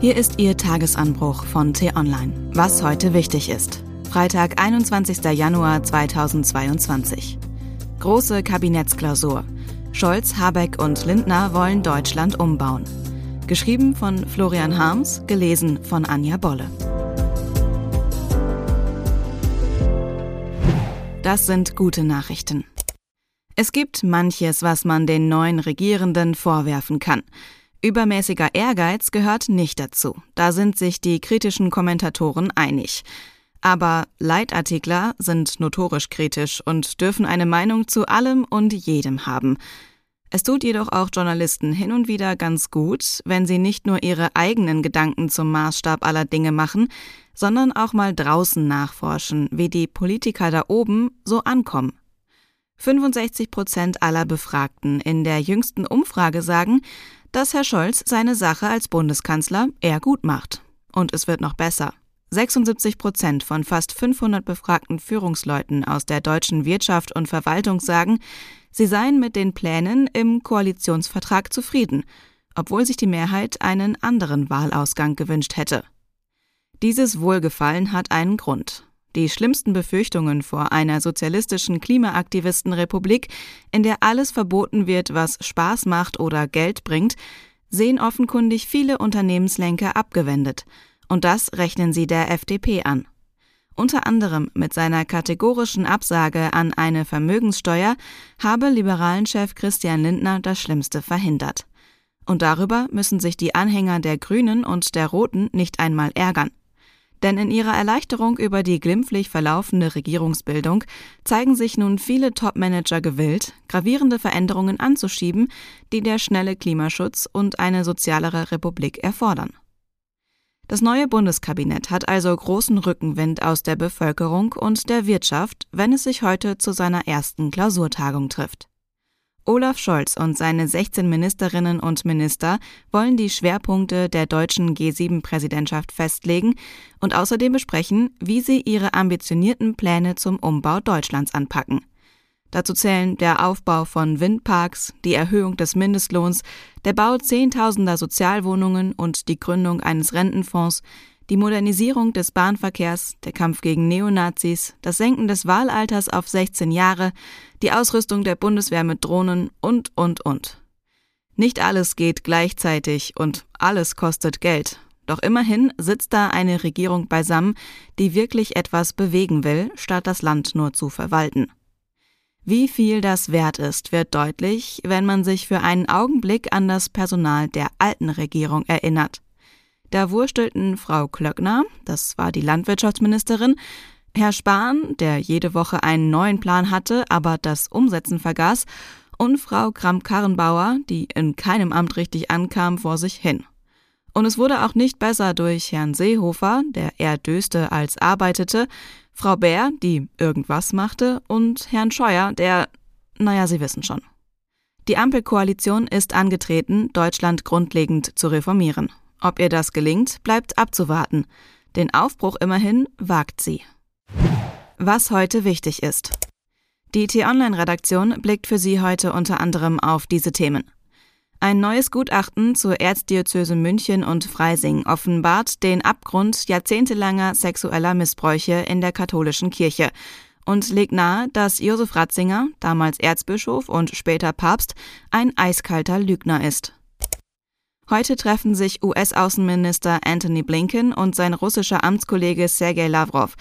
Hier ist Ihr Tagesanbruch von T-Online. Was heute wichtig ist. Freitag, 21. Januar 2022. Große Kabinettsklausur. Scholz, Habeck und Lindner wollen Deutschland umbauen. Geschrieben von Florian Harms, gelesen von Anja Bolle. Das sind gute Nachrichten. Es gibt manches, was man den neuen Regierenden vorwerfen kann. Übermäßiger Ehrgeiz gehört nicht dazu. Da sind sich die kritischen Kommentatoren einig. Aber Leitartikler sind notorisch kritisch und dürfen eine Meinung zu allem und jedem haben. Es tut jedoch auch Journalisten hin und wieder ganz gut, wenn sie nicht nur ihre eigenen Gedanken zum Maßstab aller Dinge machen, sondern auch mal draußen nachforschen, wie die Politiker da oben so ankommen. 65 Prozent aller Befragten in der jüngsten Umfrage sagen, dass Herr Scholz seine Sache als Bundeskanzler eher gut macht. Und es wird noch besser. 76 Prozent von fast 500 befragten Führungsleuten aus der deutschen Wirtschaft und Verwaltung sagen, sie seien mit den Plänen im Koalitionsvertrag zufrieden, obwohl sich die Mehrheit einen anderen Wahlausgang gewünscht hätte. Dieses Wohlgefallen hat einen Grund. Die schlimmsten Befürchtungen vor einer sozialistischen Klimaaktivistenrepublik, in der alles verboten wird, was Spaß macht oder Geld bringt, sehen offenkundig viele Unternehmenslenker abgewendet – und das rechnen sie der FDP an. Unter anderem mit seiner kategorischen Absage an eine Vermögenssteuer habe liberalen Chef Christian Lindner das Schlimmste verhindert. Und darüber müssen sich die Anhänger der Grünen und der Roten nicht einmal ärgern. Denn in ihrer Erleichterung über die glimpflich verlaufende Regierungsbildung zeigen sich nun viele Topmanager gewillt, gravierende Veränderungen anzuschieben, die der schnelle Klimaschutz und eine sozialere Republik erfordern. Das neue Bundeskabinett hat also großen Rückenwind aus der Bevölkerung und der Wirtschaft, wenn es sich heute zu seiner ersten Klausurtagung trifft. Olaf Scholz und seine 16 Ministerinnen und Minister wollen die Schwerpunkte der deutschen G7-Präsidentschaft festlegen und außerdem besprechen, wie sie ihre ambitionierten Pläne zum Umbau Deutschlands anpacken. Dazu zählen der Aufbau von Windparks, die Erhöhung des Mindestlohns, der Bau zehntausender Sozialwohnungen und die Gründung eines Rentenfonds, die Modernisierung des Bahnverkehrs, der Kampf gegen Neonazis, das Senken des Wahlalters auf 16 Jahre, die Ausrüstung der Bundeswehr mit Drohnen und, und, und. Nicht alles geht gleichzeitig und alles kostet Geld. Doch immerhin sitzt da eine Regierung beisammen, die wirklich etwas bewegen will, statt das Land nur zu verwalten. Wie viel das wert ist, wird deutlich, wenn man sich für einen Augenblick an das Personal der alten Regierung erinnert. Da wurstelten Frau Klöckner, das war die Landwirtschaftsministerin, Herr Spahn, der jede Woche einen neuen Plan hatte, aber das Umsetzen vergaß, und Frau Kramp-Karrenbauer, die in keinem Amt richtig ankam, vor sich hin. Und es wurde auch nicht besser durch Herrn Seehofer, der eher döste als arbeitete, Frau Bär, die irgendwas machte, und Herrn Scheuer, der, naja, Sie wissen schon. Die Ampelkoalition ist angetreten, Deutschland grundlegend zu reformieren. Ob ihr das gelingt, bleibt abzuwarten. Den Aufbruch immerhin wagt sie. Was heute wichtig ist. Die T-Online-Redaktion blickt für Sie heute unter anderem auf diese Themen. Ein neues Gutachten zur Erzdiözese München und Freising offenbart den Abgrund jahrzehntelanger sexueller Missbräuche in der katholischen Kirche und legt nahe, dass Josef Ratzinger, damals Erzbischof und später Papst, ein eiskalter Lügner ist. Heute treffen sich US-Außenminister Anthony Blinken und sein russischer Amtskollege Sergei Lavrov.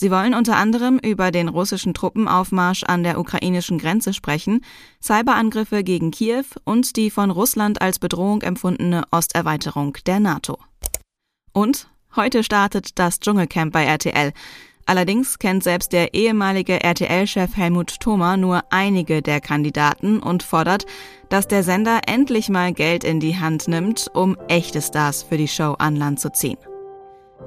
Sie wollen unter anderem über den russischen Truppenaufmarsch an der ukrainischen Grenze sprechen, Cyberangriffe gegen Kiew und die von Russland als Bedrohung empfundene Osterweiterung der NATO. Und heute startet das Dschungelcamp bei RTL. Allerdings kennt selbst der ehemalige RTL-Chef Helmut Thoma nur einige der Kandidaten und fordert, dass der Sender endlich mal Geld in die Hand nimmt, um echte Stars für die Show an Land zu ziehen.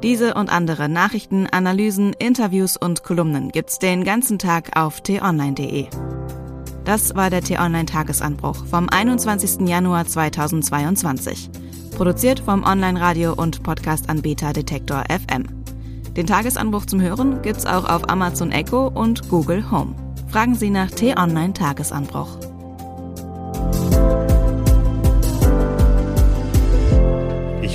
Diese und andere Nachrichten, Analysen, Interviews und Kolumnen gibt's den ganzen Tag auf t-online.de. Das war der T-Online-Tagesanbruch vom 21. Januar 2022. Produziert vom Online-Radio- und Podcast-Anbieter Detektor FM. Den Tagesanbruch zum Hören gibt's auch auf Amazon Echo und Google Home. Fragen Sie nach T-Online-Tagesanbruch.